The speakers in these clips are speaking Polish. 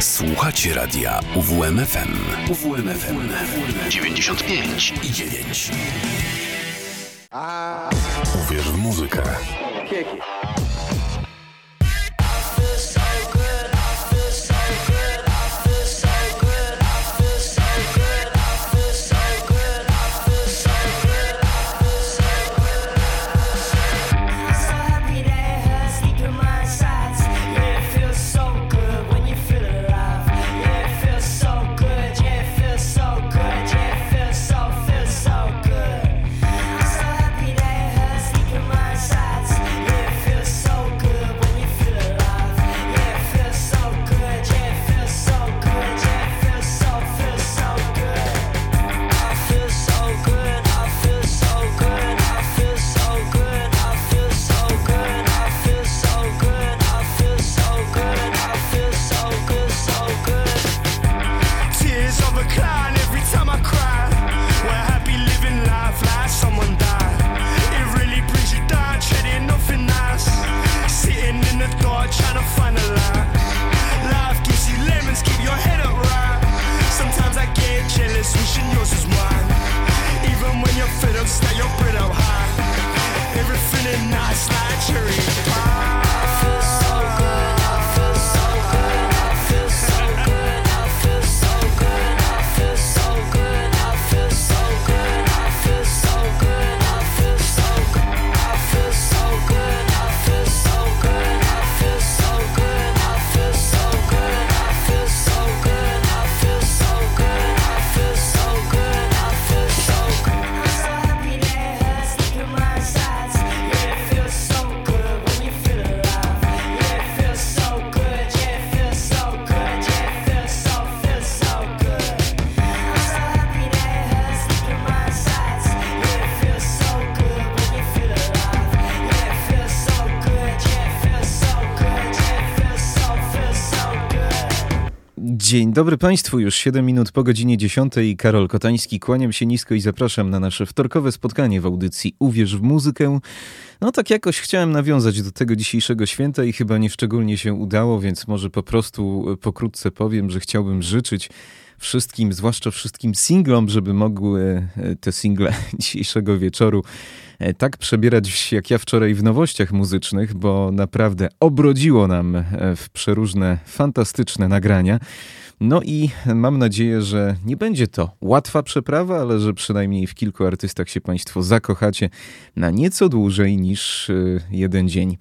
Słuchacie radia UWMFM. UWMFM 95 i 9. Uwierz w muzykę. nice luxury. Dzień dobry Państwu, już 7 minut po godzinie 10. Karol Kotański, kłaniam się nisko i zapraszam na nasze wtorkowe spotkanie w audycji Uwierz w muzykę. No tak jakoś chciałem nawiązać do tego dzisiejszego święta i chyba nie szczególnie się udało, więc może po prostu pokrótce powiem, że chciałbym życzyć wszystkim, zwłaszcza wszystkim singlom, żeby mogły e, te single dzisiejszego wieczoru e, tak przebierać jak ja wczoraj w nowościach muzycznych, bo naprawdę obrodziło nam e, w przeróżne fantastyczne nagrania. No i mam nadzieję, że nie będzie to łatwa przeprawa, ale że przynajmniej w kilku artystach się Państwo zakochacie na nieco dłużej niż jeden dzień,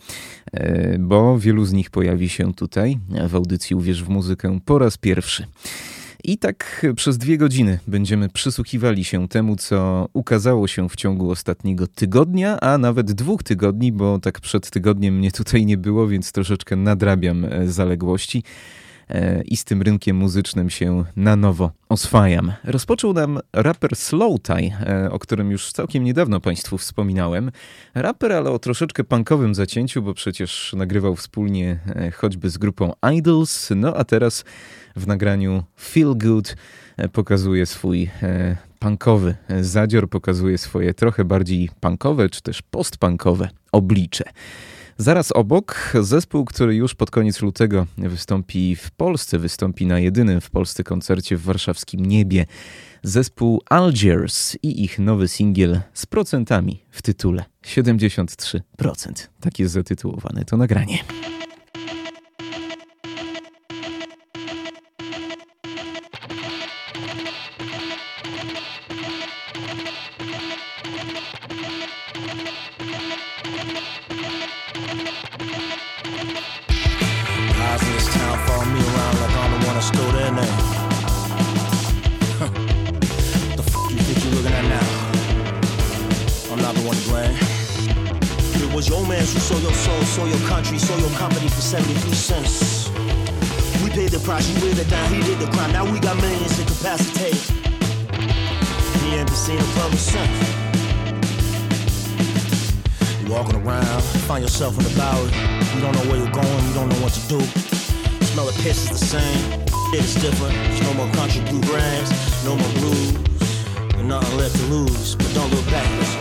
bo wielu z nich pojawi się tutaj w audycji Uwierz w muzykę po raz pierwszy. I tak przez dwie godziny będziemy przysłuchiwali się temu, co ukazało się w ciągu ostatniego tygodnia, a nawet dwóch tygodni, bo tak przed tygodniem mnie tutaj nie było, więc troszeczkę nadrabiam e, zaległości i z tym rynkiem muzycznym się na nowo oswajam. Rozpoczął nam raper Slowtie, o którym już całkiem niedawno Państwu wspominałem. Raper, ale o troszeczkę punkowym zacięciu, bo przecież nagrywał wspólnie e, choćby z grupą Idols, no a teraz w nagraniu Feel Good e, pokazuje swój e, punkowy zadzior, pokazuje swoje trochę bardziej punkowe czy też postpunkowe oblicze. Zaraz obok zespół, który już pod koniec lutego wystąpi w Polsce, wystąpi na jedynym w Polsce koncercie w warszawskim niebie. Zespół Algiers i ich nowy singiel z procentami w tytule 73%. Tak jest zatytułowane to nagranie. You sold your soul, sold your country, sold your company for seventy two cents. We paid the price, you laid it down, he did the crime. Now we got millions incapacitated. He ain't been seen a public since. You're walking around, find yourself in the Bowery. You don't know where you're going, you don't know what to do. The smell of piss is the same, it is different. There's no more country blue rags, no more blues. There's nothing left to lose, but don't look backwards.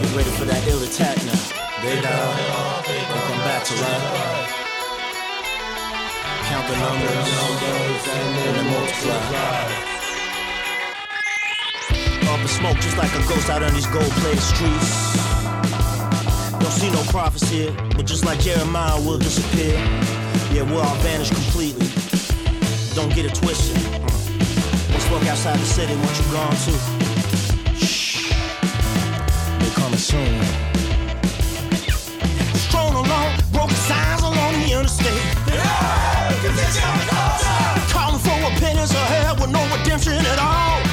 Get ready for that ill attack now. They die, they come back to life. Count the numbers, and then multiply up in smoke just like a ghost out on these gold plated streets. Don't see no prophecy, but just like Jeremiah, we'll disappear. Yeah, we'll all vanish completely. Don't get it twisted. Hmm. Let's look outside the city once you're gone too. Shh, they're coming soon. Interstate. Calling for opinions hell with no redemption at all.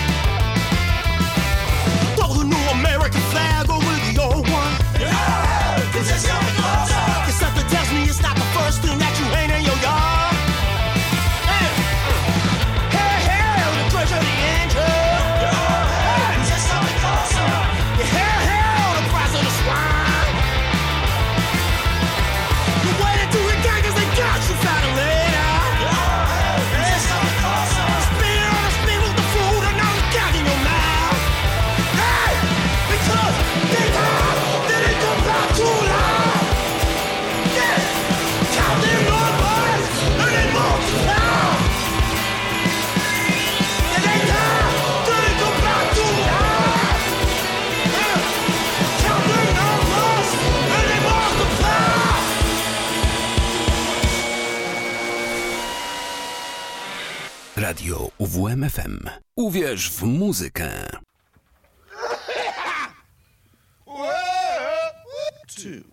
UWMFM. Uwierz w muzykę. two,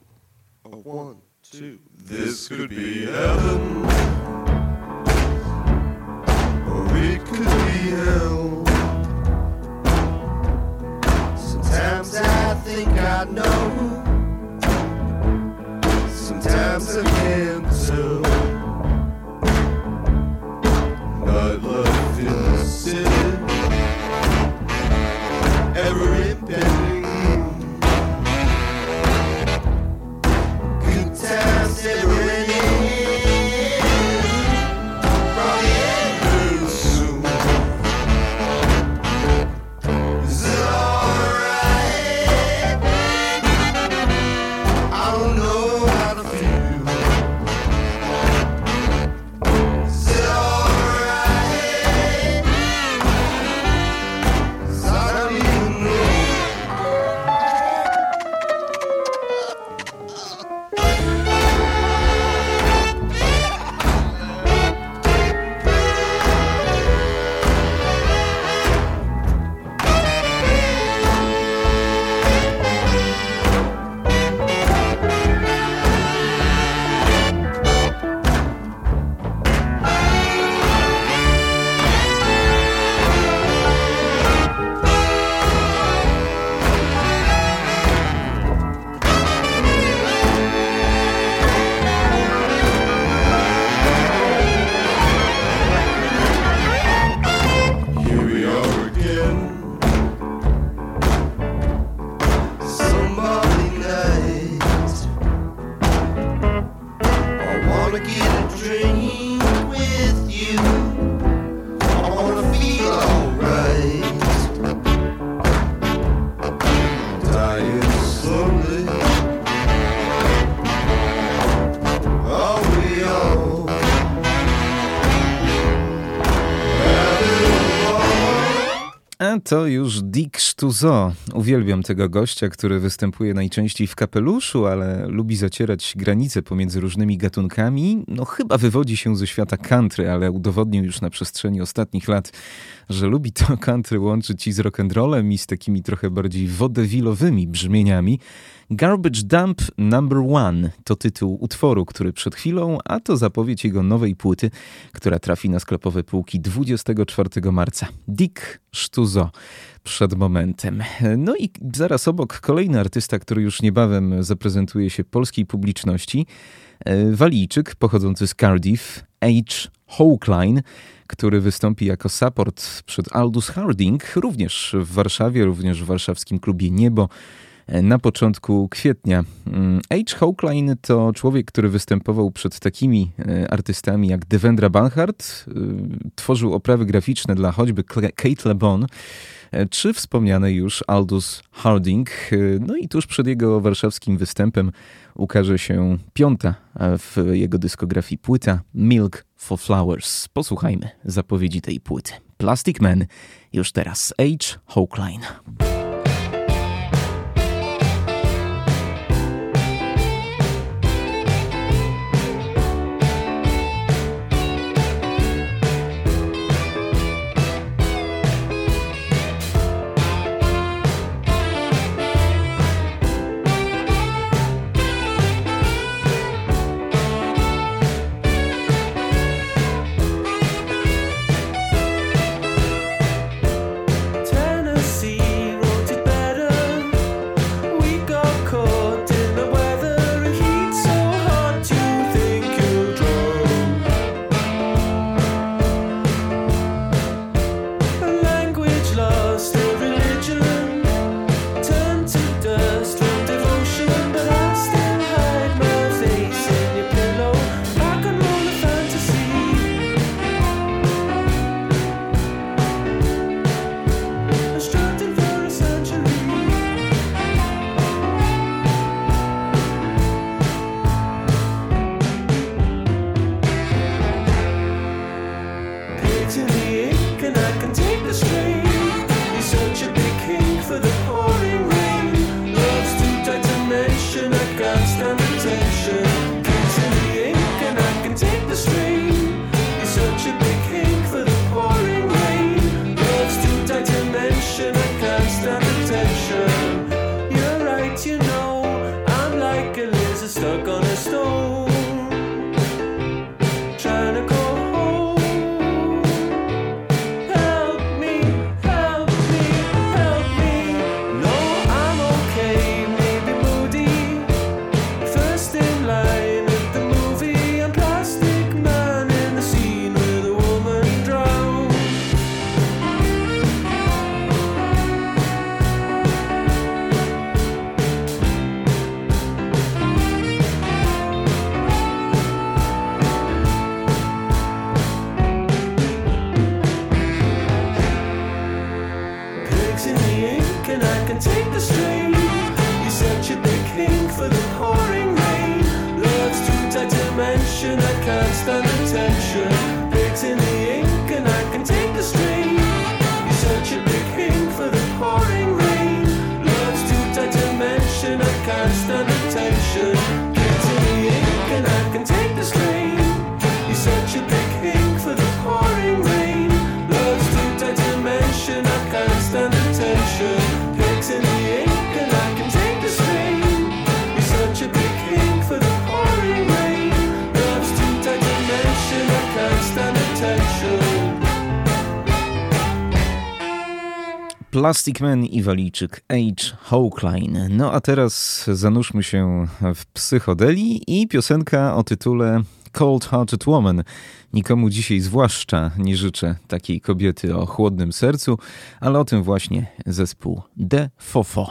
a one, two. This could be heaven, or it could be hell. Sometimes I think I know, to już Dick Stuzo. Uwielbiam tego gościa, który występuje najczęściej w kapeluszu, ale lubi zacierać granice pomiędzy różnymi gatunkami. No chyba wywodzi się ze świata country, ale udowodnił już na przestrzeni ostatnich lat, że lubi to country łączyć i z rock'n'rollem i z takimi trochę bardziej wodewilowymi brzmieniami. Garbage Dump Number One to tytuł utworu, który przed chwilą, a to zapowiedź jego nowej płyty, która trafi na sklepowe półki 24 marca. Dick Stuzo przed momentem. No i zaraz obok kolejny artysta, który już niebawem zaprezentuje się polskiej publiczności. E, Walijczyk pochodzący z Cardiff, H. Hawkline, który wystąpi jako support przed Aldous Harding, również w Warszawie, również w warszawskim klubie Niebo na początku kwietnia. Mm, H. Hochlein to człowiek, który występował przed takimi e, artystami jak Devendra Banhart, e, tworzył oprawy graficzne dla choćby Kate LeBon, e, czy wspomniany już Aldous Harding. No i tuż przed jego warszawskim występem ukaże się piąta w jego dyskografii płyta Milk for Flowers. Posłuchajmy zapowiedzi tej płyty. Plastic Man już teraz H. Hochlein. Plastic Man i walijczyk H. Hochlein. No a teraz zanurzmy się w psychodelii i piosenka o tytule Cold Hearted Woman. Nikomu dzisiaj zwłaszcza nie życzę takiej kobiety o chłodnym sercu, ale o tym właśnie zespół The Fofo.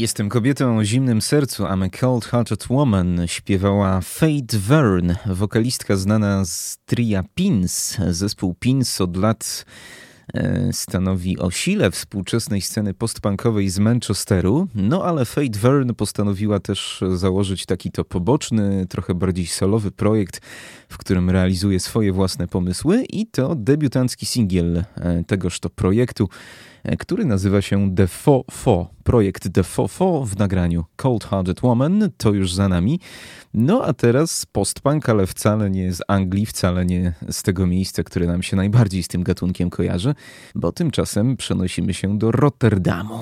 Jestem kobietą o zimnym sercu, I'm a cold-hearted woman, śpiewała Fate Verne, wokalistka znana z tria Pins. Zespół Pins od lat e, stanowi o sile współczesnej sceny postpunkowej z Manchesteru, no ale Fate Verne postanowiła też założyć taki to poboczny, trochę bardziej solowy projekt, w którym realizuje swoje własne pomysły i to debiutancki singiel e, tegoż to projektu który nazywa się The Fo Fo. Projekt The Fo Fo w nagraniu Cold Hearted Woman to już za nami. No a teraz postpunk, ale wcale nie z Anglii, wcale nie z tego miejsca, które nam się najbardziej z tym gatunkiem kojarzy, bo tymczasem przenosimy się do Rotterdamu.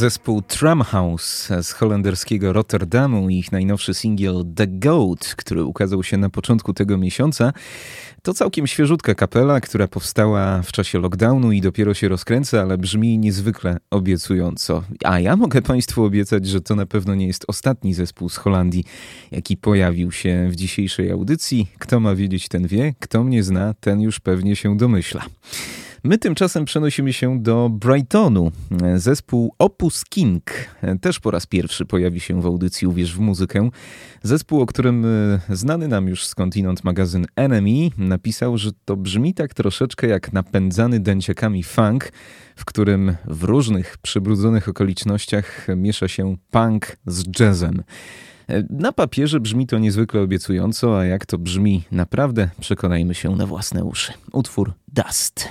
Zespół Tramhouse z holenderskiego Rotterdamu i ich najnowszy singiel The Goat, który ukazał się na początku tego miesiąca, to całkiem świeżutka kapela, która powstała w czasie lockdownu i dopiero się rozkręca, ale brzmi niezwykle obiecująco. A ja mogę Państwu obiecać, że to na pewno nie jest ostatni zespół z Holandii, jaki pojawił się w dzisiejszej audycji. Kto ma wiedzieć, ten wie, kto mnie zna, ten już pewnie się domyśla. My tymczasem przenosimy się do Brightonu. Zespół Opus King też po raz pierwszy pojawi się w audycji Uwierz w muzykę. Zespół, o którym e, znany nam już skądinąd magazyn Enemy napisał, że to brzmi tak troszeczkę jak napędzany dęciakami funk, w którym w różnych przybrudzonych okolicznościach miesza się punk z jazzem. Na papierze brzmi to niezwykle obiecująco, a jak to brzmi naprawdę, przekonajmy się na własne uszy. Utwór Dust.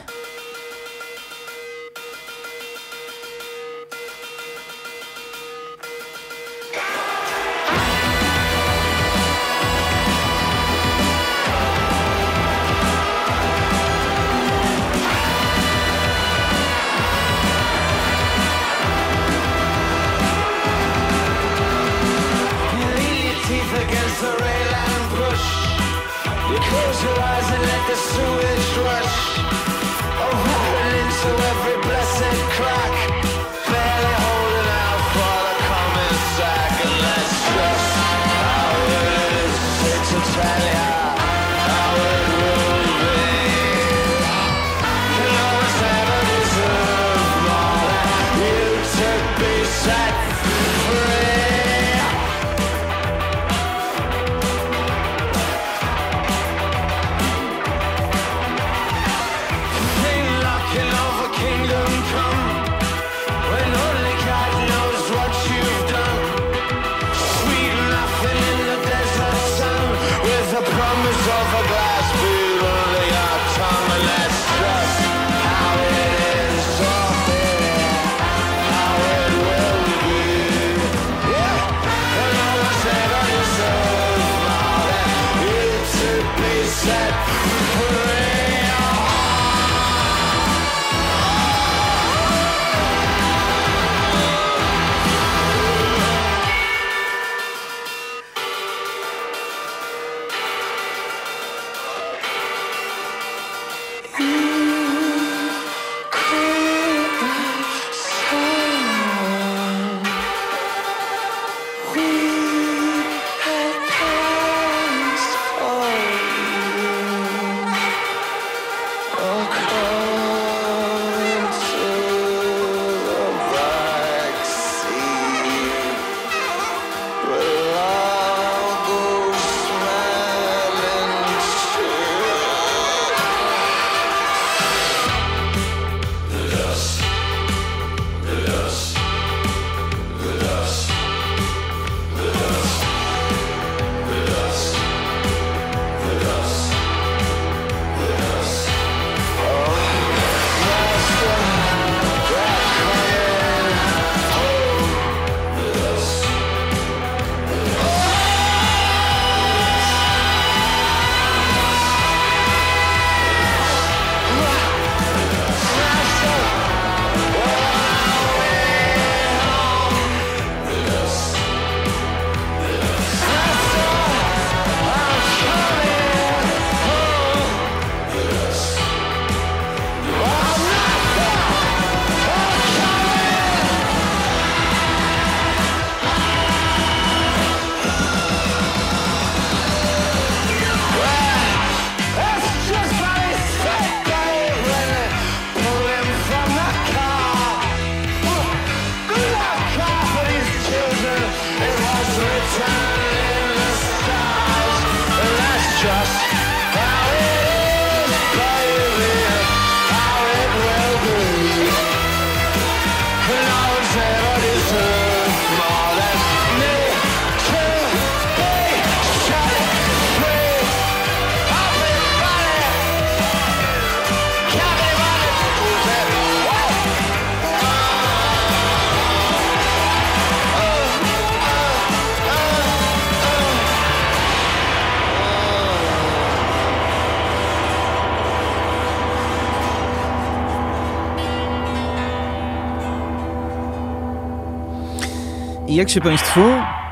Jak się Państwu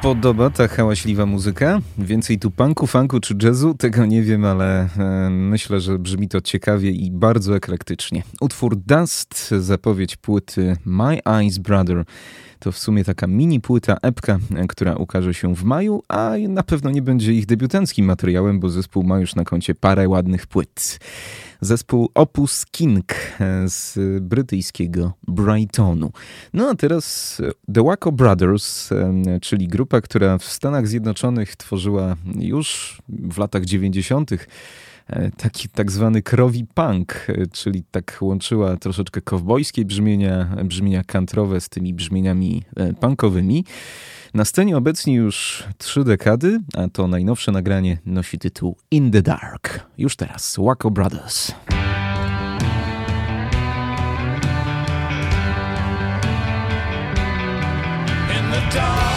podoba ta hałaśliwa muzyka? Więcej tu punku, funku czy jazzu? Tego nie wiem, ale e, myślę, że brzmi to ciekawie i bardzo eklektycznie. Utwór Dust, zapowiedź płyty My Eyes Brother. To w sumie taka mini płyta, epka, która ukaże się w maju, a na pewno nie będzie ich debiutanckim materiałem, bo zespół ma już na koncie parę ładnych płyt zespół Opus King e, z brytyjskiego Brightonu. No a teraz The Waco Brothers, e, czyli grupa, która w Stanach Zjednoczonych tworzyła już w latach 90 e, taki tak zwany krowi punk, czyli tak łączyła troszeczkę kowbojskie brzmienia, brzmienia kantrowe z tymi brzmieniami punkowymi. Na scenie obecnie już trzy dekady, a to najnowsze nagranie nosi tytuł In the Dark. Już teraz Waco Brothers. In the dark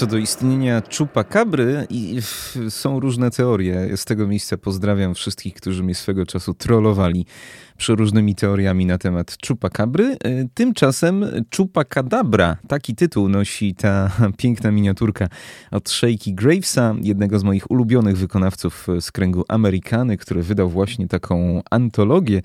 Co do istnienia czupakabry i są różne teorie. Z tego miejsca pozdrawiam wszystkich, którzy mnie swego czasu trollowali przeróżnymi teoriami na temat czupakabry. E, tymczasem Chupacadabra, taki tytuł nosi ta piękna miniaturka od Shaky Gravesa, jednego z moich ulubionych wykonawców z kręgu Amerykany, który wydał właśnie taką antologię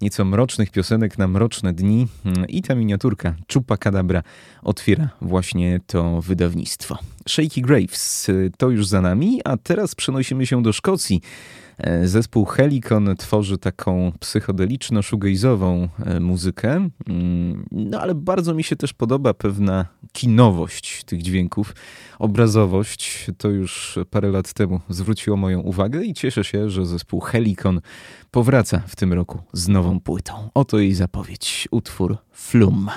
nieco mrocznych piosenek na mroczne dni i ta miniaturka Chupacadabra otwiera właśnie to wydawnictwo. Shaky Graves to już za nami, a teraz przenosimy się do Szkocji E, zespół Helicon tworzy taką psychodeliczno-shoegazową e, muzykę, mm, no ale bardzo mi się też podoba pewna kinowość tych dźwięków, obrazowość. To już parę lat temu zwróciło moją uwagę i cieszę się, że zespół Helicon powraca w tym roku z nową płytą. Oto jej zapowiedź, utwór Flum.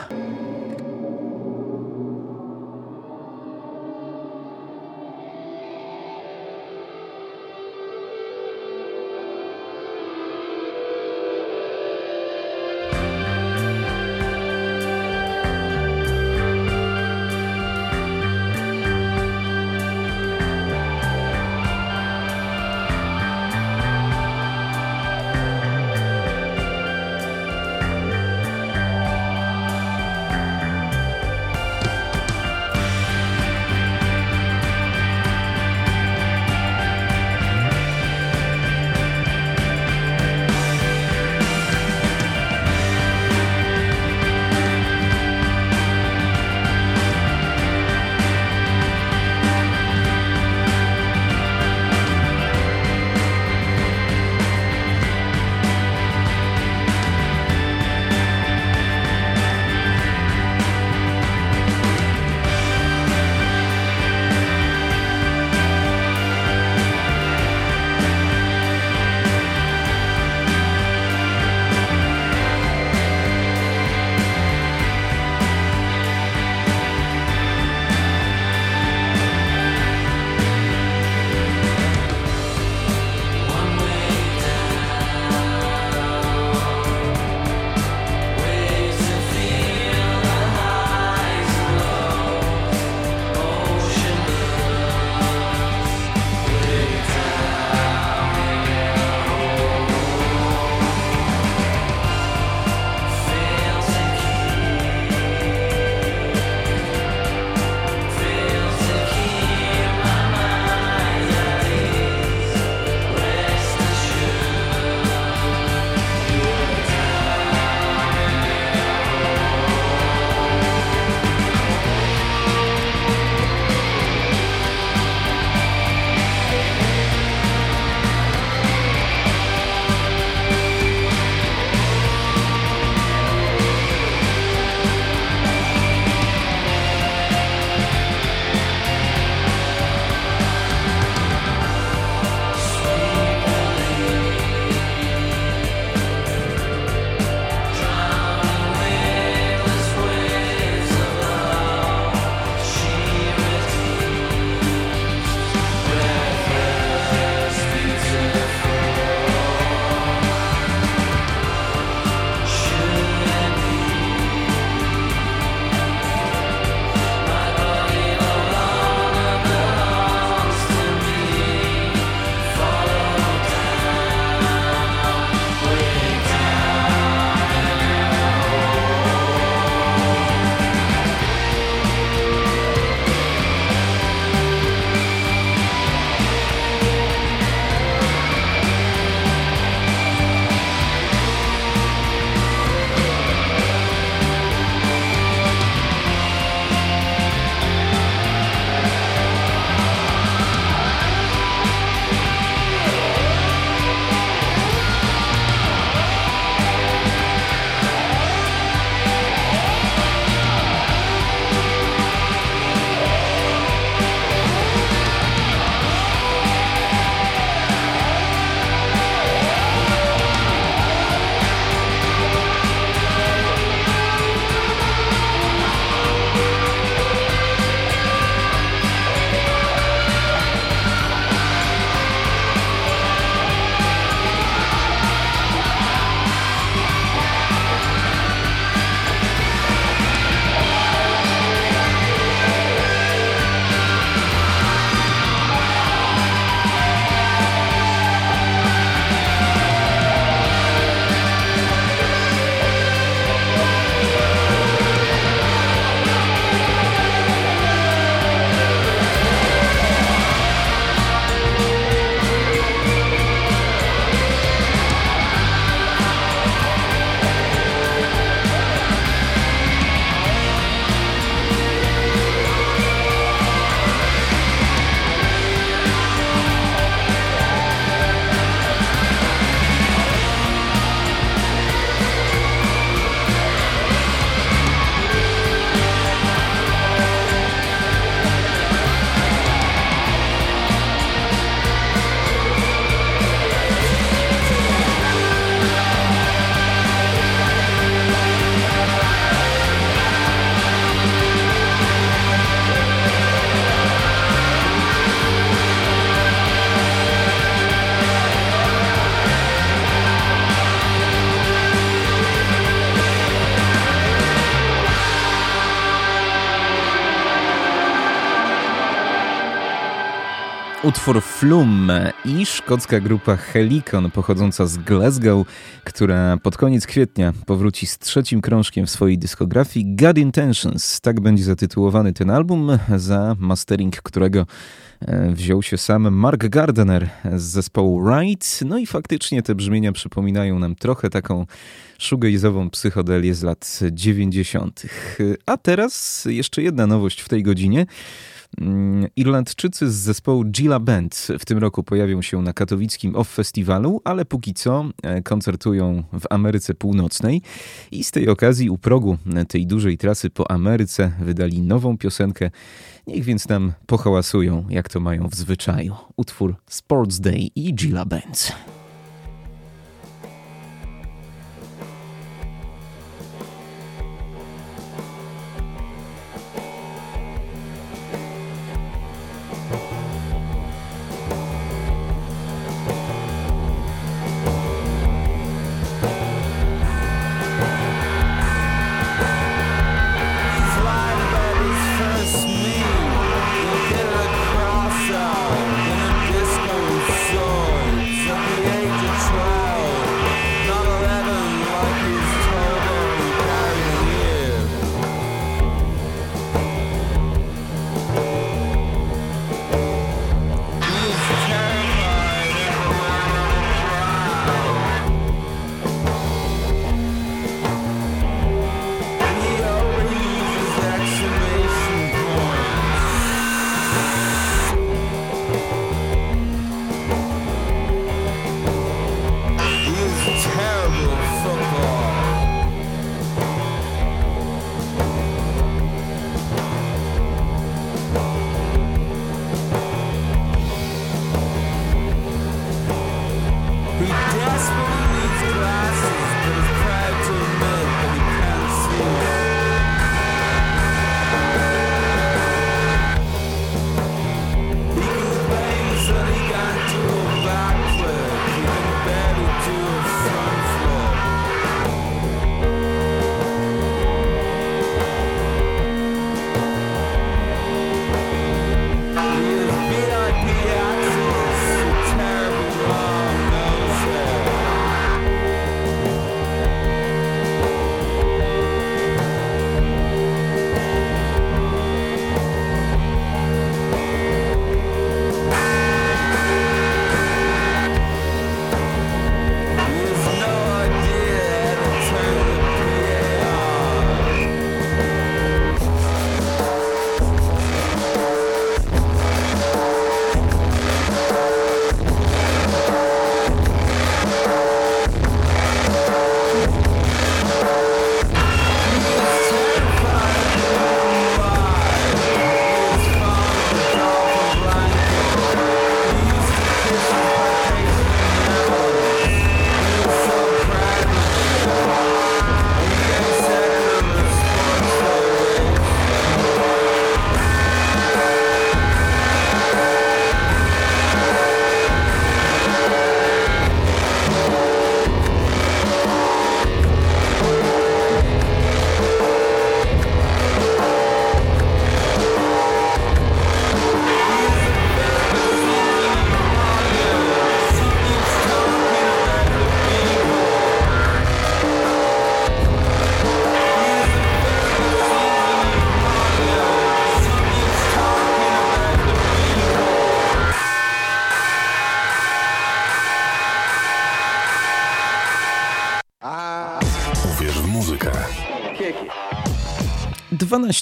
Utwór Flume i szkocka grupa Helicon pochodząca z Glasgow, która pod koniec kwietnia powróci z trzecim krążkiem w swojej dyskografii God Intentions. Tak będzie zatytułowany ten album, za mastering którego e, wziął się sam Mark Gardner z zespołu Right. No i faktycznie te brzmienia przypominają nam trochę taką shoegazową psychodelię z lat 90. A teraz jeszcze jedna nowość w tej godzinie. Mm, Irlandczycy z zespołu Gila Band w tym roku pojawią się na katowickim Off Festiwalu, ale póki co e, koncertują w Ameryce Północnej i z tej okazji u progu tej dużej trasy po Ameryce wydali nową piosenkę. Niech więc nam pohałasują, jak to mają w zwyczaju. Utwór Sports Day i Gila Band.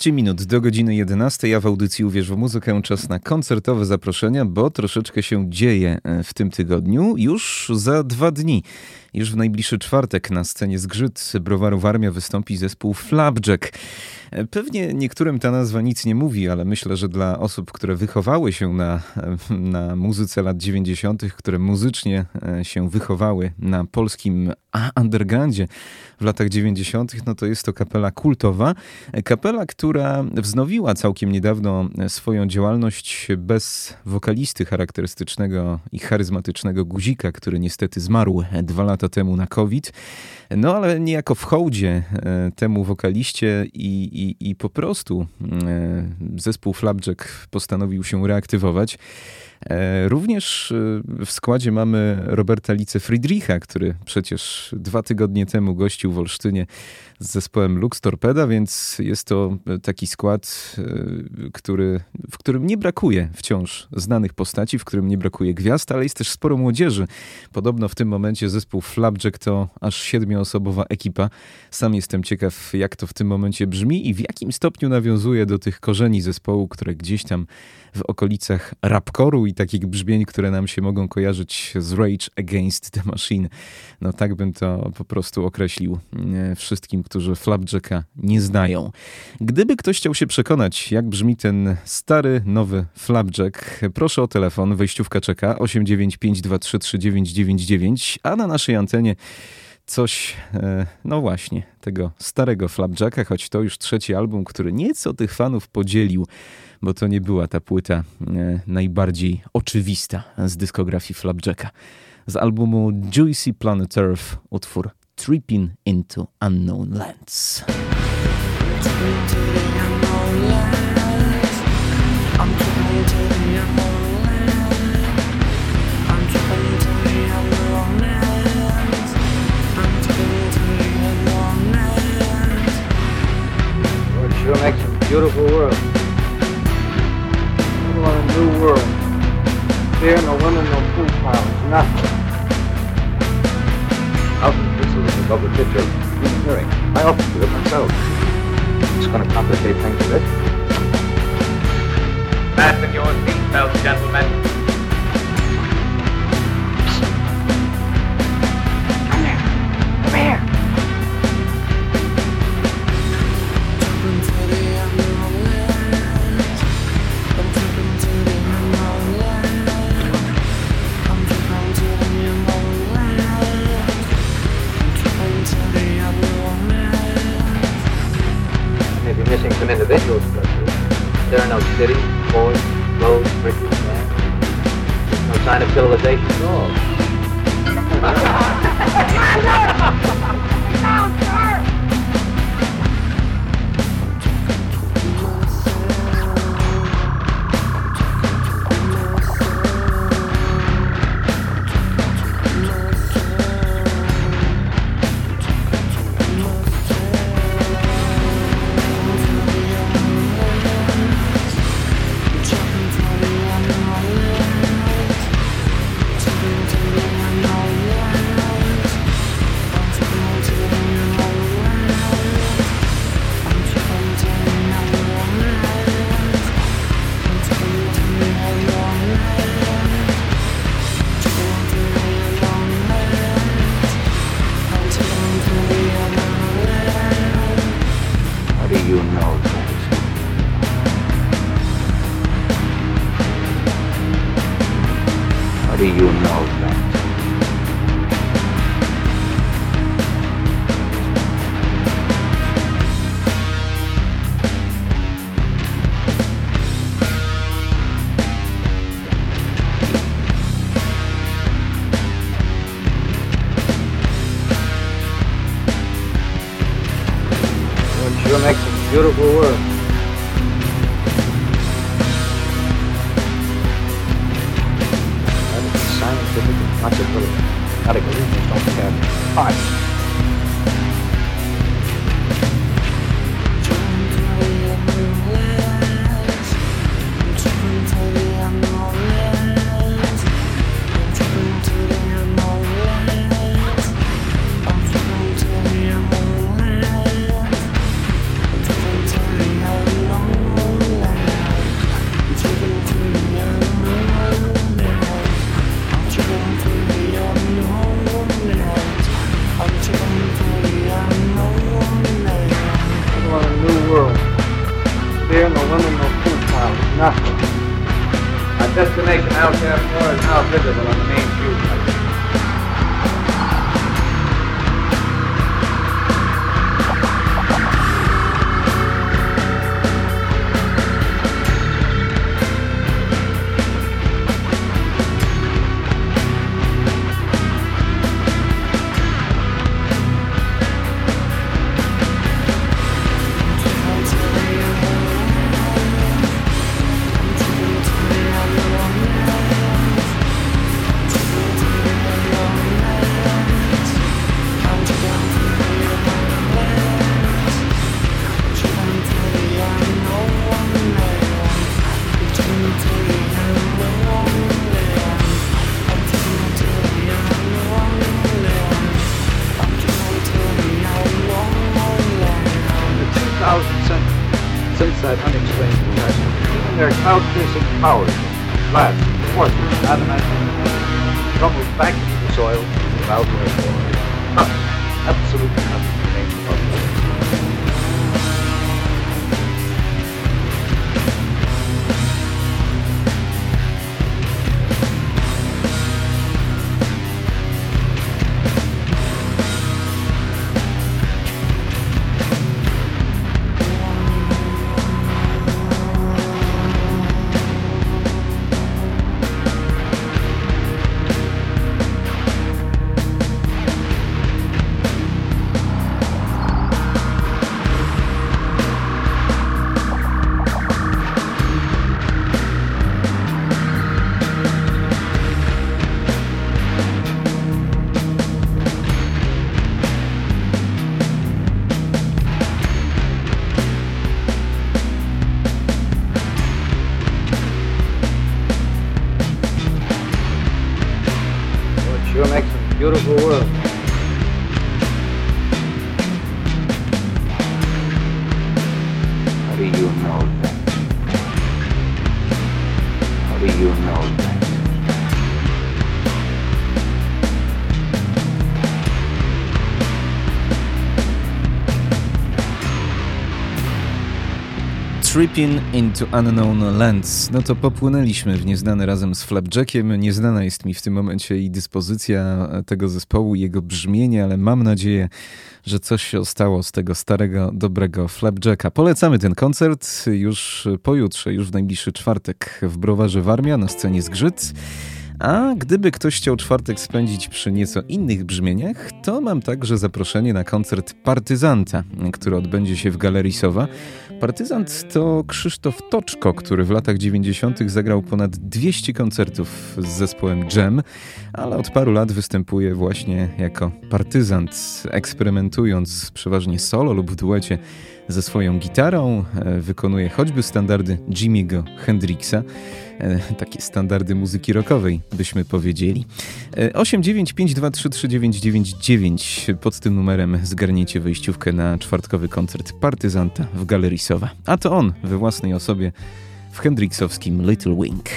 12 minut do godziny 11, a w audycji Uwierz w muzykę czas na koncertowe zaproszenia, bo troszeczkę się dzieje e, w tym tygodniu. Już za dwa dni, już w najbliższy czwartek na scenie Zgrzyt Browaru Warmia wystąpi zespół Flapjack. E, Pewnie niektórym ta nazwa nic nie mówi, ale myślę, że dla osób, które wychowały się na, na muzyce lat 90., które muzycznie e, się wychowały na polskim undergroundzie w latach 90., no to jest to kapela kultowa. Kapela, która wznowiła całkiem niedawno swoją działalność bez wokalisty charakterystycznego i charyzmatycznego Guzika, który niestety zmarł dwa lata temu na COVID. No ale niejako w hołdzie e, temu wokaliście i, i, i po prostu e, zespół Flapjack postanowił się reaktywować. E, Również e, w składzie mamy Roberta Lice Friedricha, który przecież dwa tygodnie temu gościł w Olsztynie z zespołem Lux Torpeda, więc jest to taki skład, e, który, w którym nie brakuje wciąż znanych postaci, w którym nie brakuje gwiazd, ale jest też sporo młodzieży. Podobno w tym momencie zespół Flapjack to aż siedmioosobowa ekipa. Sam jestem ciekaw, jak to w tym momencie brzmi i w jakim stopniu nawiązuje do tych korzeni zespołu, które gdzieś tam w okolicach rapkoru i takich brzmień, które nam się mogą kojarzyć z Rage Against the Machine. No tak bym to po prostu określił e, wszystkim, którzy Flapjacka nie znają. Gdyby ktoś chciał się przekonać, jak brzmi ten stary, nowy Flapjack, proszę o telefon, wejściówka czeka 895233999, a na naszej antenie coś, e, no właśnie, tego starego Flapjacka, choć to już trzeci album, który nieco tych fanów podzielił, bo to nie była ta płyta e, najbardziej oczywista z dyskografii Flapjacka. Z albumu Juicy Planet Earth utwór Tripping into Unknown Lands. Makes a beautiful world. Want a new world. No women, no food piles, nothing. Thousands of the. I often do it myself. It's going to complicate things a bit. Fasten your seatbelts, gentlemen. Tripping into Unknown Lands. No to popłynęliśmy w nieznane razem z Flapjackiem. Nieznana jest mi w tym momencie i dyspozycja tego zespołu, jego brzmienie, ale mam nadzieję, że coś się stało z tego starego, dobrego Flapjacka. Polecamy ten koncert już pojutrze, już w najbliższy czwartek w Browarze Warmia na scenie Zgrzyt. A gdyby ktoś chciał czwartek spędzić przy nieco innych brzmieniach, to mam także zaproszenie na koncert Partyzanta, który odbędzie się w Galerii Sowa. Partyzant to Krzysztof Toczko, który w latach 90. zagrał ponad 200 koncertów z zespołem Jam, ale od paru lat występuje właśnie jako partyzant, eksperymentując przeważnie solo lub w duecie ze swoją gitarą. E, Wykonuje choćby standardy Jimmy'ego Hendrixa, takie standardy muzyki rockowej, byśmy powiedzieli. E, 895233999 pod tym numerem zgarniecie wejściówkę na czwartkowy koncert Partyzanta w Galerii Sowa. A to on we własnej osobie w hendrixowskim Little Wing.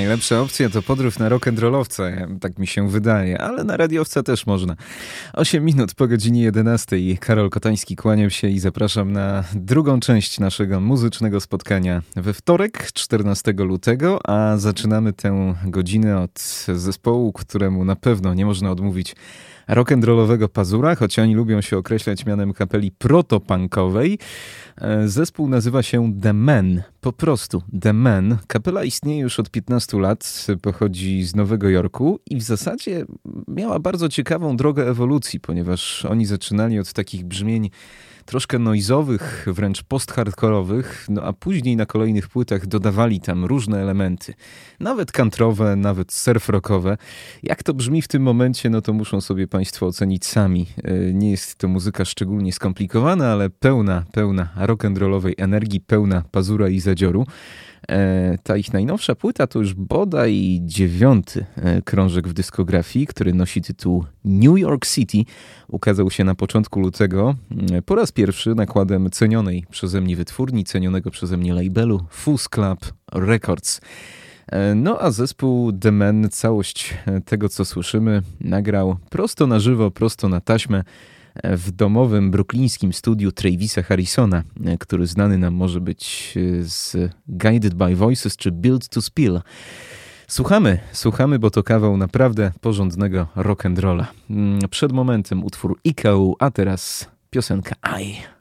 Najlepsza opcja to podróż na rock'n'rollowca, tak mi się wydaje, ale na radiowca też można. 8 minut po godzinie 11. Karol Kotański kłaniam się i zapraszam na drugą część naszego muzycznego spotkania we wtorek, 14 lutego, a zaczynamy tę godzinę od zespołu, któremu na pewno nie można odmówić rock'n'rollowego pazura, choć oni lubią się określać mianem kapeli protopunkowej. E, Zespół nazywa się The Men, po prostu The Men. Kapela istnieje już od 15 lat, pochodzi z Nowego Jorku i w zasadzie miała bardzo ciekawą drogę ewolucji, ponieważ oni zaczynali od takich brzmień troszkę noizowych, wręcz post-hardkorowych, no a później na kolejnych płytach dodawali tam różne elementy. Nawet kantrowe, nawet surf-rockowe. Jak to brzmi w tym momencie, no to muszą sobie Państwo ocenić sami. E, Nie jest to muzyka szczególnie skomplikowana, ale pełna, pełna rock'n'rollowej energii, pełna pazura i zadzioru. E, Ta ich najnowsza płyta to już bodaj dziewiąty e, krążek w dyskografii, który nosi tytuł New York City. Ukazał się na początku lutego e, po raz pierwszy nakładem cenionej przeze mnie wytwórni, cenionego przeze mnie labelu Fuzz Club Records. No a zespół The Men całość tego, co słyszymy, nagrał prosto na żywo, prosto na taśmę w domowym bruklińskim studiu Travisa Harrisona, który znany nam może być z Guided by Voices czy Build to Spill. Słuchamy, słuchamy, bo to kawał naprawdę porządnego rock'n'rolla. Mm, przed momentem utwór Ikau, a teraz piosenka I.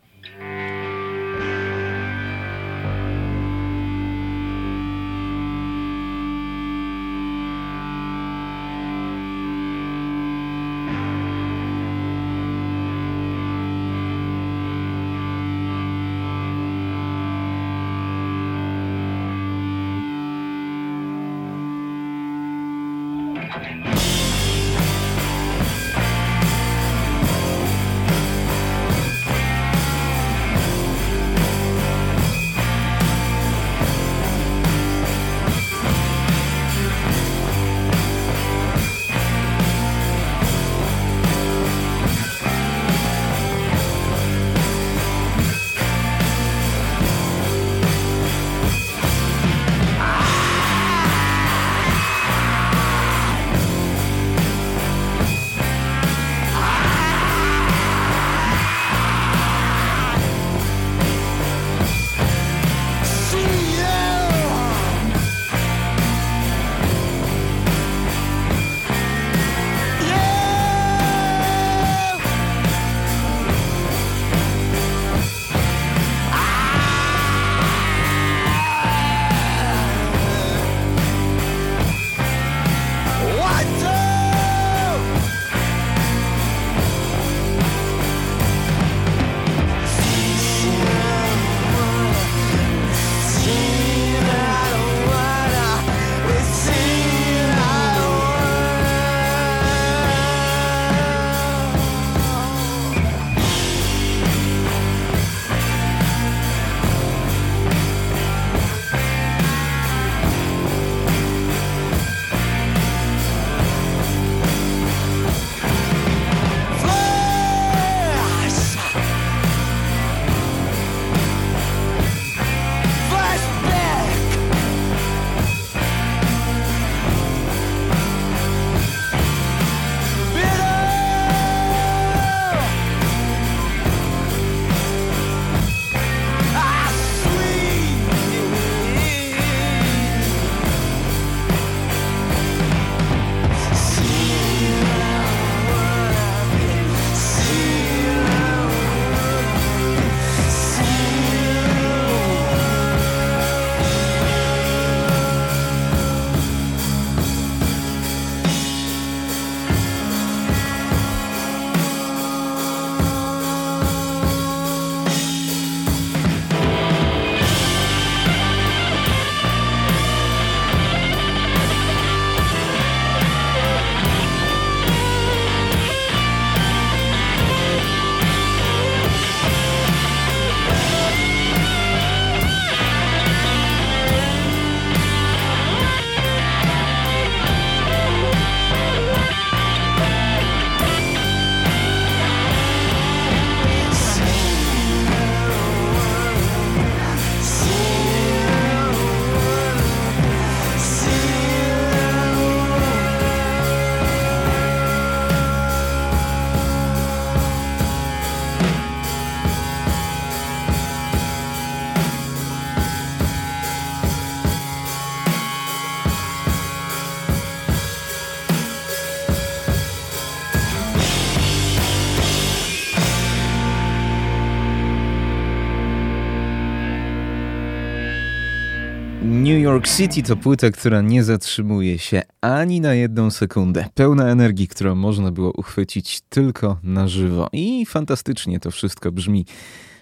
York City to płyta, która nie zatrzymuje się ani na jedną sekundę. Pełna energii, którą można było uchwycić tylko na żywo. I fantastycznie to wszystko brzmi.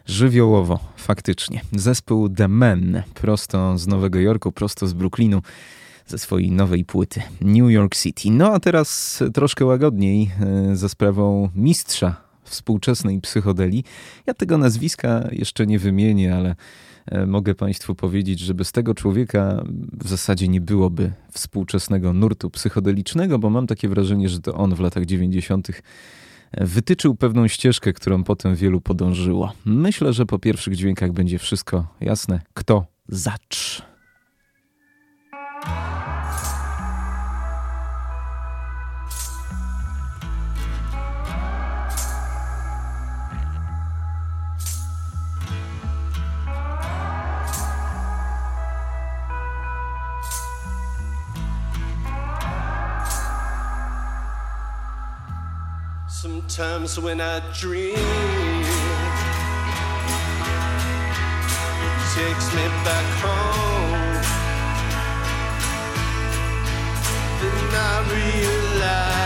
Żywiołowo, faktycznie. Zespół The Men, prosto z Nowego Jorku, prosto z Brooklynu, ze swojej nowej płyty New York City. No a teraz troszkę łagodniej, e, za sprawą mistrza współczesnej psychodeli. Ja tego nazwiska jeszcze nie wymienię, ale mogę Państwu powiedzieć, że bez tego człowieka w zasadzie nie byłoby współczesnego nurtu psychodelicznego, bo mam takie wrażenie, że to on w latach 90. E, wytyczył pewną ścieżkę, którą potem wielu podążyło. Myślę, że po pierwszych dźwiękach będzie wszystko jasne, kto zacz. Sometimes when I dream, takes me back home. Then I realize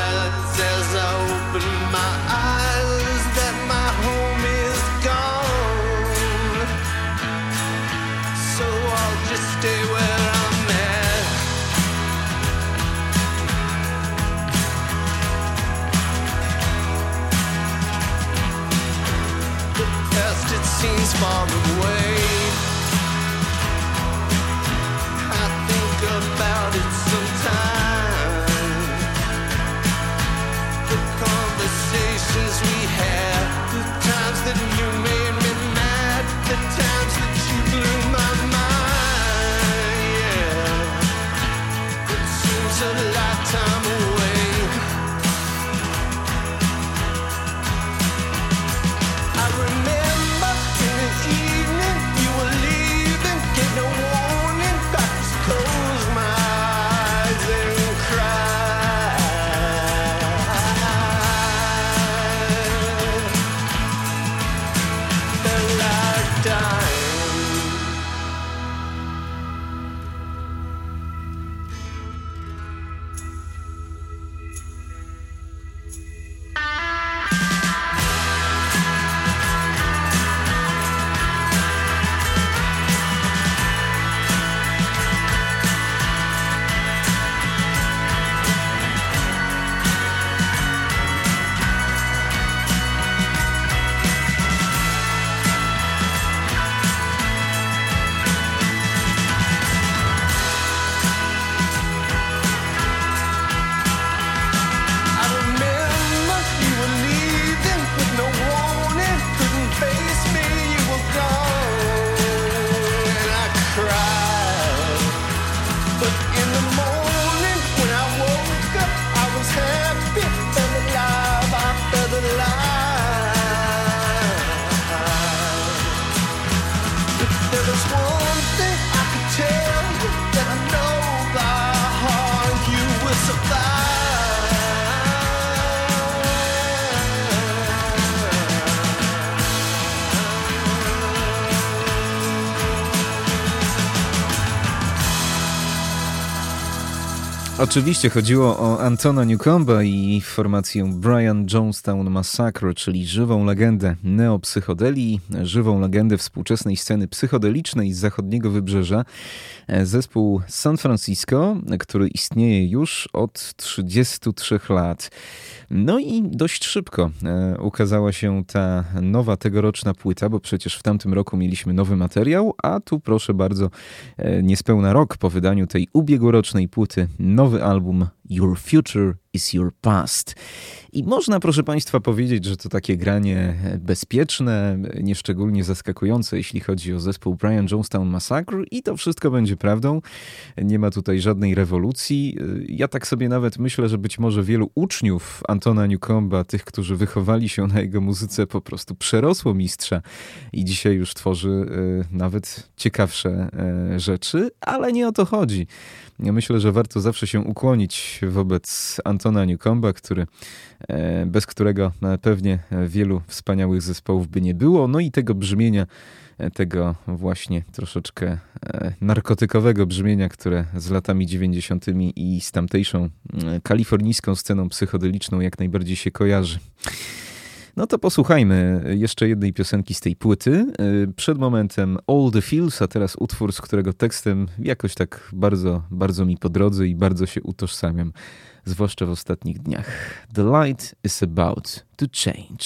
Oczywiście chodziło o Antona Newcomba i formację Brian Jonestown Massacre, czyli żywą legendę neopsychodelii, żywą legendę współczesnej sceny psychodelicznej z zachodniego wybrzeża. Zespół San Francisco, który istnieje już od 33 lat. No i dość szybko e, ukazała się ta nowa tegoroczna płyta, bo przecież w tamtym roku mieliśmy nowy materiał, a tu proszę bardzo, e, niespełna rok po wydaniu tej ubiegłorocznej płyty, nowy album Your Future is Your Past. I można, proszę Państwa, powiedzieć, że to takie granie bezpieczne, nieszczególnie zaskakujące, jeśli chodzi o zespół Brian Jonestown Massacre i to wszystko będzie prawdą. Nie ma tutaj żadnej rewolucji. Ja tak sobie nawet myślę, że być może wielu uczniów Antona Newcomba, tych, którzy wychowali się na jego muzyce, po prostu przerosło mistrza i dzisiaj już tworzy e, nawet ciekawsze e, rzeczy, ale nie o to chodzi. Ja myślę, że warto zawsze się ukłonić wobec Antona Newcomba, który, e, bez którego pewnie wielu wspaniałych zespołów by nie było. No i tego brzmienia, e, tego właśnie troszeczkę e, narkotykowego brzmienia, które z latami 90. i z tamtejszą kalifornijską sceną psychodeliczną jak najbardziej się kojarzy. No to posłuchajmy jeszcze jednej piosenki z tej płyty. Y, Przed momentem All the Feels, a teraz utwór, z którego tekstem jakoś tak bardzo, bardzo mi po drodze i bardzo się utożsamiam, zwłaszcza w ostatnich dniach. The light is about to change.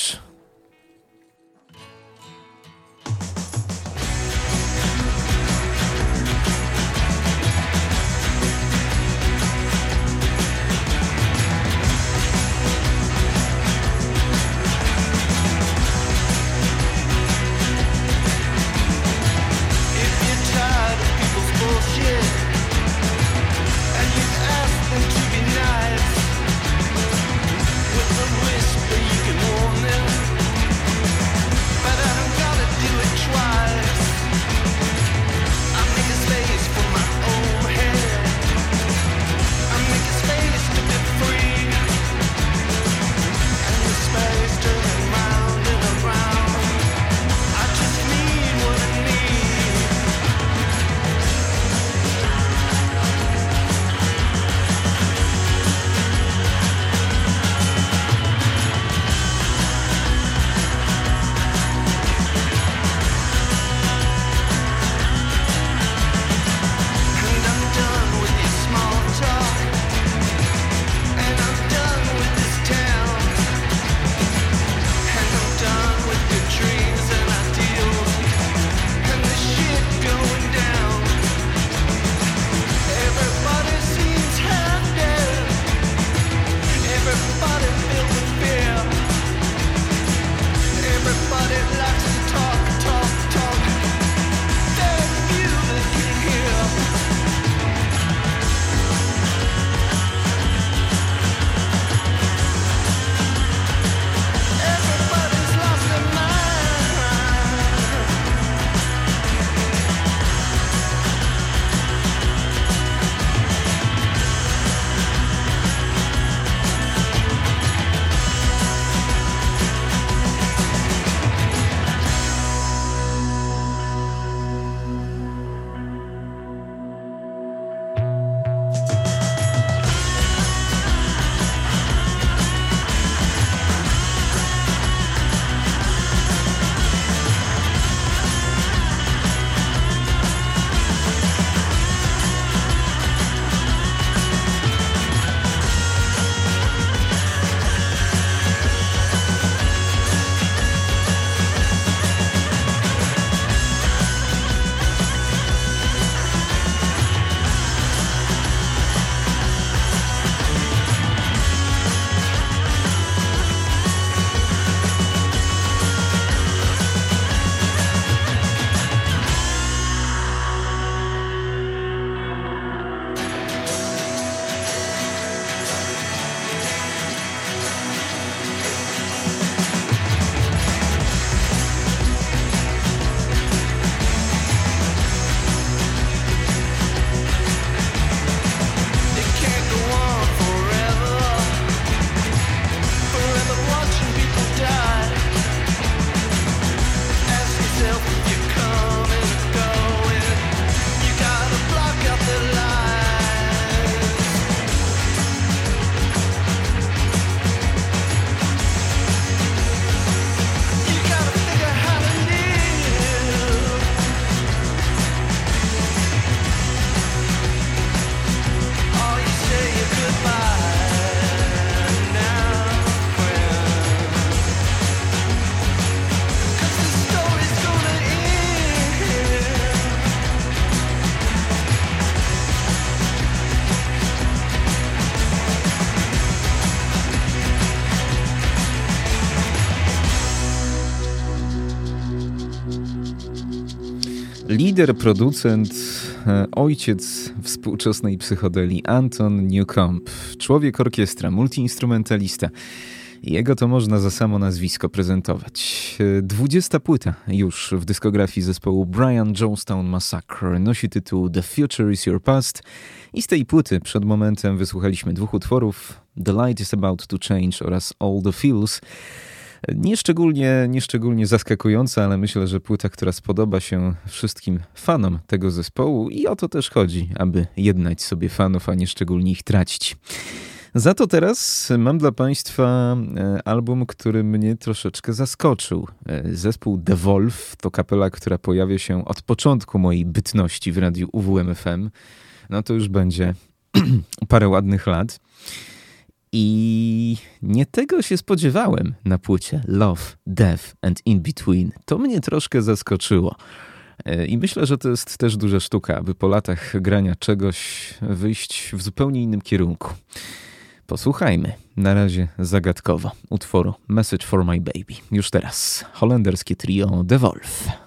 Lider, producent, e, ojciec współczesnej psychodelii Anton Newcomb, człowiek orkiestra, multiinstrumentalista. Jego to można za samo nazwisko prezentować. E, dwudziesta płyta już w dyskografii zespołu Brian Jonestown Massacre nosi tytuł The Future is Your Past i z tej płyty przed momentem wysłuchaliśmy dwóch utworów The Light is About to Change oraz All the Feels. Nieszczególnie, nieszczególnie zaskakująca, ale myślę, że płyta, która spodoba się wszystkim fanom tego zespołu i o to też chodzi, aby jednać sobie fanów, a nie szczególnie ich tracić. Za to teraz mam dla Państwa e, album, który mnie troszeczkę zaskoczył. E, zespół The Wolf to kapela, która pojawia się od początku mojej bytności w radiu UWMFM. No to już będzie parę ładnych lat. I nie tego się spodziewałem na płycie Love, Death and In Between. To mnie troszkę zaskoczyło. E, I myślę, że to jest też duża sztuka, aby po latach grania czegoś wyjść w zupełnie innym kierunku. Posłuchajmy, na razie zagadkowo, utworu Message for My Baby. Już teraz holenderskie trio The Wolf.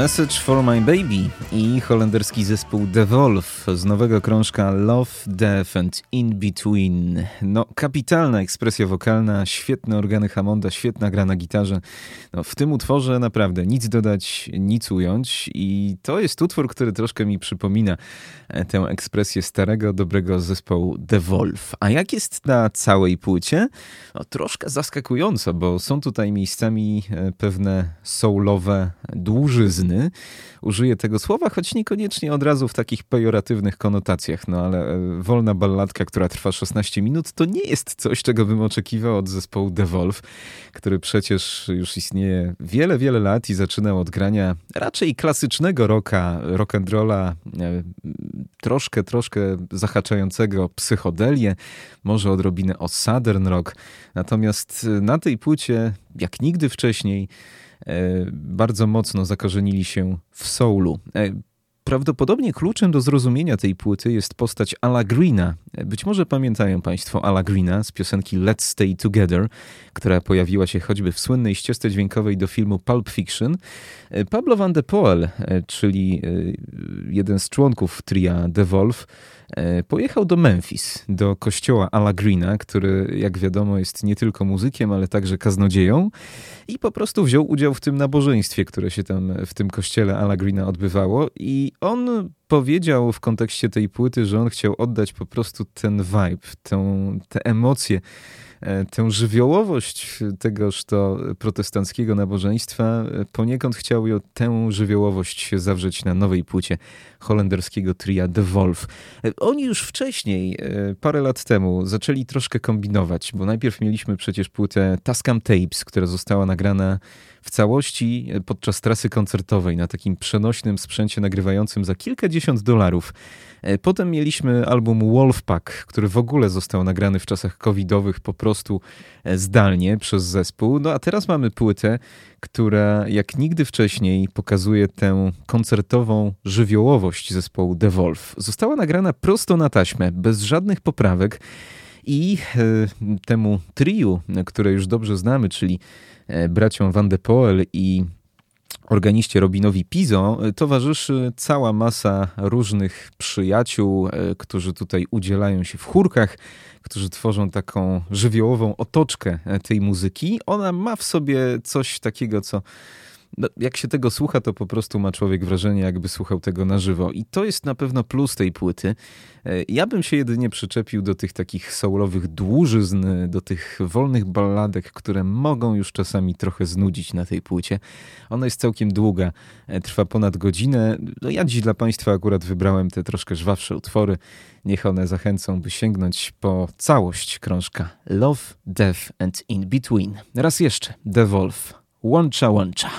Message for My Baby i holenderski zespół Z nowego krążka Love, Death and In Between. No, kapitalna ekspresja wokalna, świetne organy Hammonda, świetna gra na gitarze. No, w tym utworze naprawdę nic dodać, nic ująć i to jest utwór, który troszkę mi przypomina e, tę ekspresję starego, dobrego zespołu Devolve. A jak jest na całej płycie? No, troszkę zaskakująco, bo są tutaj miejscami e, pewne soulowe dłużyzny. Użyję tego słowa, choć niekoniecznie od razu w takich pejoratywnych konotacjach, no ale e, wolna balladka, która trwa 16 minut, to nie jest coś, czego bym oczekiwał od zespołu Devolve, który przecież już istnieje wiele, wiele lat i zaczynał od grania raczej klasycznego rocka, rock'n'rolla, e, troszkę, troszkę zahaczającego psychodelię, może odrobinę o southern rock. Natomiast na tej płycie, jak nigdy wcześniej, E, bardzo mocno zakorzenili się w soulu. E, prawdopodobnie kluczem do zrozumienia tej płyty jest postać Ala Greena. E, być może pamiętają Państwo Ala Greena z piosenki Let's Stay Together, która pojawiła się choćby w słynnej ścieżce dźwiękowej do filmu Pulp Fiction. Pablo Van de Poel, czyli jeden z członków tria Devolve, E, pojechał do Memphis, do kościoła Ala Greena, który jak wiadomo jest nie tylko muzykiem, ale także kaznodzieją i po prostu wziął udział w tym nabożeństwie, które się tam w tym kościele Ala Greena odbywało i on powiedział w kontekście tej płyty, że on chciał oddać po prostu ten vibe, tę, te emocje, E, tę żywiołowość tegoż to protestanckiego nabożeństwa e, poniekąd chciał ją tę żywiołowość zawrzeć na nowej płycie holenderskiego tria The Wolf. E, oni już wcześniej, parę lat temu, zaczęli troszkę kombinować, bo najpierw mieliśmy przecież płytę Tascam Tapes, która została nagrana w całości podczas trasy koncertowej na takim przenośnym sprzęcie nagrywającym za kilkadziesiąt dolarów. E, potem mieliśmy album Wolfpack, który w ogóle został nagrany w czasach covidowych po prostu e, zdalnie przez zespół. No a teraz mamy płytę, która jak nigdy wcześniej pokazuje tę koncertową żywiołowość zespołu The Wolf. Została nagrana prosto na taśmę, bez żadnych poprawek. I e, temu triu, które już dobrze znamy, czyli braciom Van de Poel i organiście Robinowi Pizo towarzyszy cała masa różnych przyjaciół, e, którzy tutaj udzielają się w chórkach, którzy tworzą taką żywiołową otoczkę e, tej muzyki. Ona ma w sobie coś takiego, co no, jak się tego słucha, to po prostu ma człowiek wrażenie, jakby słuchał tego na żywo. I to jest na pewno plus tej płyty. E, ja bym się jedynie przyczepił do tych takich soulowych dłużyzn, do tych wolnych balladek, które mogą już czasami trochę znudzić na tej płycie. Ona jest całkiem długa, e, trwa ponad godzinę. No ja dziś dla Państwa akurat wybrałem te troszkę żwawsze utwory. Niech one zachęcą, by sięgnąć po całość krążka Love, Death and In Between. Raz jeszcze, The Wolf. Łącza, łącza.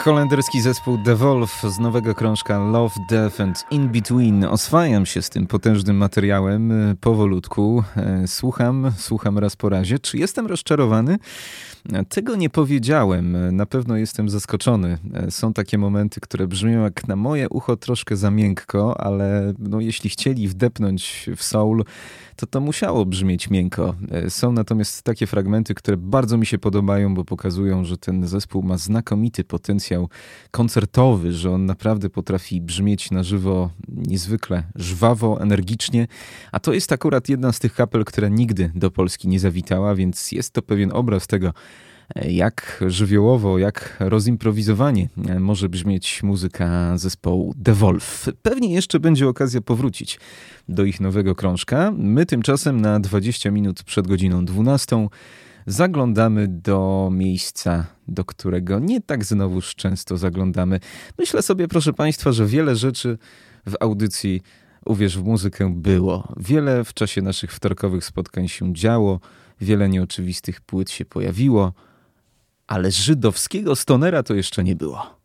Holenderski zespół Devolve z nowego krążka Love, Death and In Between. Oswajam się z tym potężnym materiałem e, powolutku. E, słucham, słucham raz po razie. Czy jestem rozczarowany? Tego nie powiedziałem. Na pewno jestem zaskoczony. Są takie momenty, które brzmią jak na moje ucho troszkę za miękko, ale no, jeśli chcieli wdepnąć w soul, to to musiało brzmieć miękko. Są natomiast takie fragmenty, które bardzo mi się podobają, bo pokazują, że ten zespół ma znakomity potencjał koncertowy, że on naprawdę potrafi brzmieć na żywo niezwykle żwawo, energicznie, a to jest akurat jedna z tych kapel, która nigdy do Polski nie zawitała, więc jest to pewien obraz tego, jak żywiołowo, jak rozimprowizowanie może brzmieć muzyka zespołu The Wolf. Pewnie jeszcze będzie okazja powrócić do ich nowego krążka. My tymczasem na 20 minut przed godziną 12 zaglądamy do miejsca, do którego nie tak znowuż często zaglądamy. Myślę sobie, proszę Państwa, że wiele rzeczy w audycji Uwierz w muzykę było. Wiele w czasie naszych wtorkowych spotkań się działo, wiele nieoczywistych płyt się pojawiło, ale żydowskiego stonera to jeszcze nie było.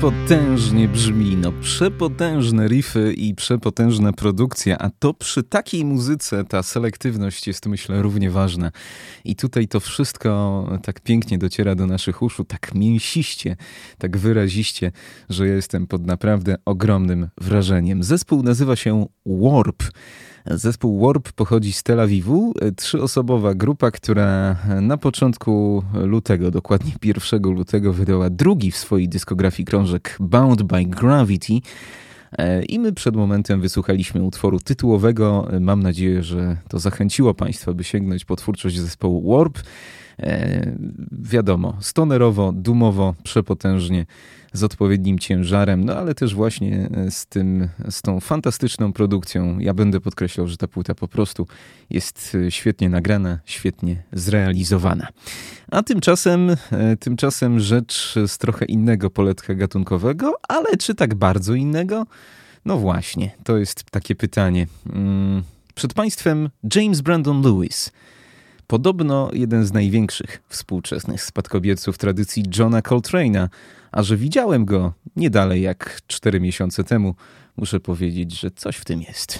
Przepotężnie brzmi, no przepotężne riffy i przepotężna produkcja, a to przy takiej muzyce ta selektywność jest myślę równie ważna. I tutaj to wszystko tak pięknie dociera do naszych uszu, tak mięsiście, tak wyraziście, że jestem pod naprawdę ogromnym wrażeniem. Zespół nazywa się Warp. Zespół Warp pochodzi z Tel Awiwu, trzyosobowa grupa, która na początku lutego, dokładnie 1 lutego, wydała drugi w swojej dyskografii krążek Bound by Gravity. I my przed momentem wysłuchaliśmy utworu tytułowego. Mam nadzieję, że to zachęciło Państwa, by sięgnąć po twórczość zespołu Warp. E, wiadomo, stonerowo, dumowo, przepotężnie z odpowiednim ciężarem, no ale też właśnie e, z, tym, z tą fantastyczną produkcją. Ja będę podkreślał, że ta płyta po prostu jest e, świetnie nagrana, świetnie zrealizowana. A tymczasem, e, tymczasem rzecz z trochę innego poletka gatunkowego, ale czy tak bardzo innego? No właśnie, to jest takie pytanie. Mm, przed Państwem James Brandon Lewis. Podobno jeden z największych współczesnych spadkobierców tradycji Johna Coltrane'a, a że widziałem go nie dalej jak cztery miesiące temu, muszę powiedzieć, że coś w tym jest.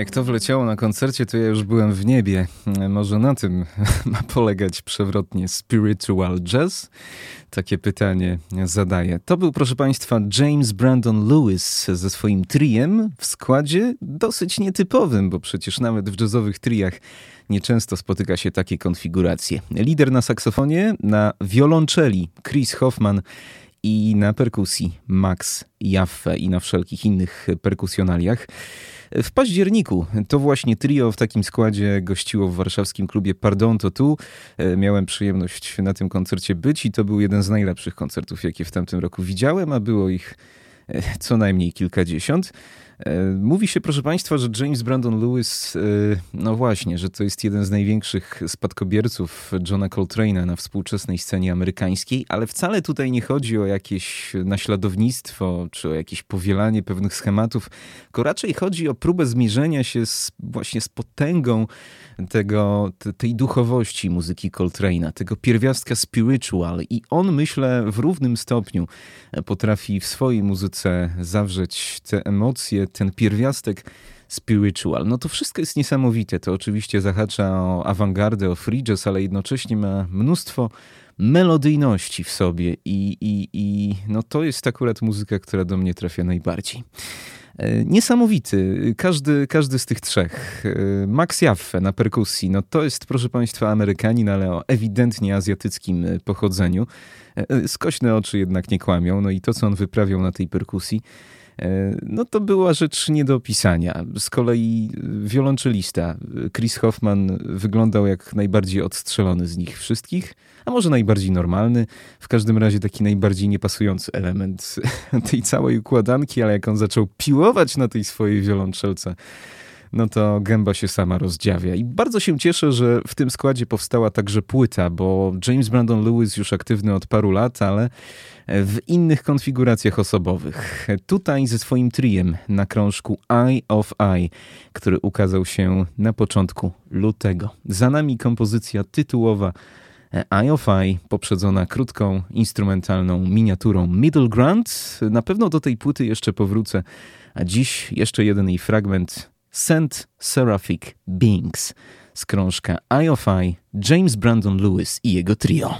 Jak to wleciało na koncercie, to ja już byłem w niebie. Może na tym ma polegać przewrotnie spiritual jazz? Takie pytanie zadaję. To był, proszę Państwa, James Brandon Lewis ze swoim triem w składzie dosyć nietypowym, bo przecież nawet w jazzowych triach nieczęsto spotyka się takie konfiguracje. Lider na saksofonie, na wiolonczeli Chris Hoffman i na perkusji Max Jaffe i na wszelkich innych perkusjonaliach. W październiku to właśnie trio w takim składzie gościło w warszawskim klubie Pardon to tu. E, miałem przyjemność na tym koncercie być i to był jeden z najlepszych koncertów, jakie w tamtym roku widziałem, a było ich e, co najmniej kilkadziesiąt. E, mówi się, proszę Państwa, że James Brandon Lewis, e, no właśnie, że to jest jeden z największych spadkobierców Johna Coltrane'a na współczesnej scenie amerykańskiej, ale wcale tutaj nie chodzi o jakieś naśladownictwo czy o jakieś powielanie pewnych schematów, tylko raczej chodzi o próbę zmierzenia się z, właśnie z potęgą tego, tej duchowości muzyki Coltrane'a, tego pierwiastka spiritual i on, myślę, w równym stopniu potrafi w swojej muzyce zawrzeć te emocje, ten pierwiastek spiritual. No to wszystko jest niesamowite. To oczywiście zahacza o awangardę, o free jazz, ale jednocześnie ma mnóstwo melodyjności w sobie i, i, i no to jest akurat muzyka, która do mnie trafia najbardziej. E, niesamowity, każdy, każdy z tych trzech. E, Max Jaffe na perkusji, no to jest proszę Państwa Amerykanin, ale o ewidentnie azjatyckim pochodzeniu. E, skośne oczy jednak nie kłamią, no i to co on wyprawiał na tej perkusji, no to była rzecz nie do opisania. Z kolei wiolonczelista Chris Hoffman wyglądał jak najbardziej odstrzelony z nich wszystkich, a może najbardziej normalny, w każdym razie taki najbardziej niepasujący element tej całej układanki, ale jak on zaczął piłować na tej swojej wiolonczelce, no to gęba się sama rozdziawia. I bardzo się cieszę, że w tym składzie powstała także płyta, bo James Brandon Lewis już aktywny od paru lat, ale w innych konfiguracjach osobowych. Tutaj ze swoim triem na krążku Eye of Eye, który ukazał się na początku lutego. Za nami kompozycja tytułowa Eye of Eye, poprzedzona krótką instrumentalną miniaturą Middle Ground. Na pewno do tej płyty jeszcze powrócę, a dziś jeszcze jeden jej fragment Saint Seraphic Beings z krążka Eye, James Brandon Lewis i jego trio.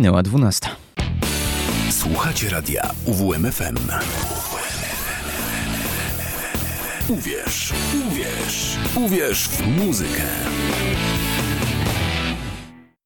Minęła 12. Słuchacie radia UWMFM. Uwierz, uwierz, uwierz w muzykę.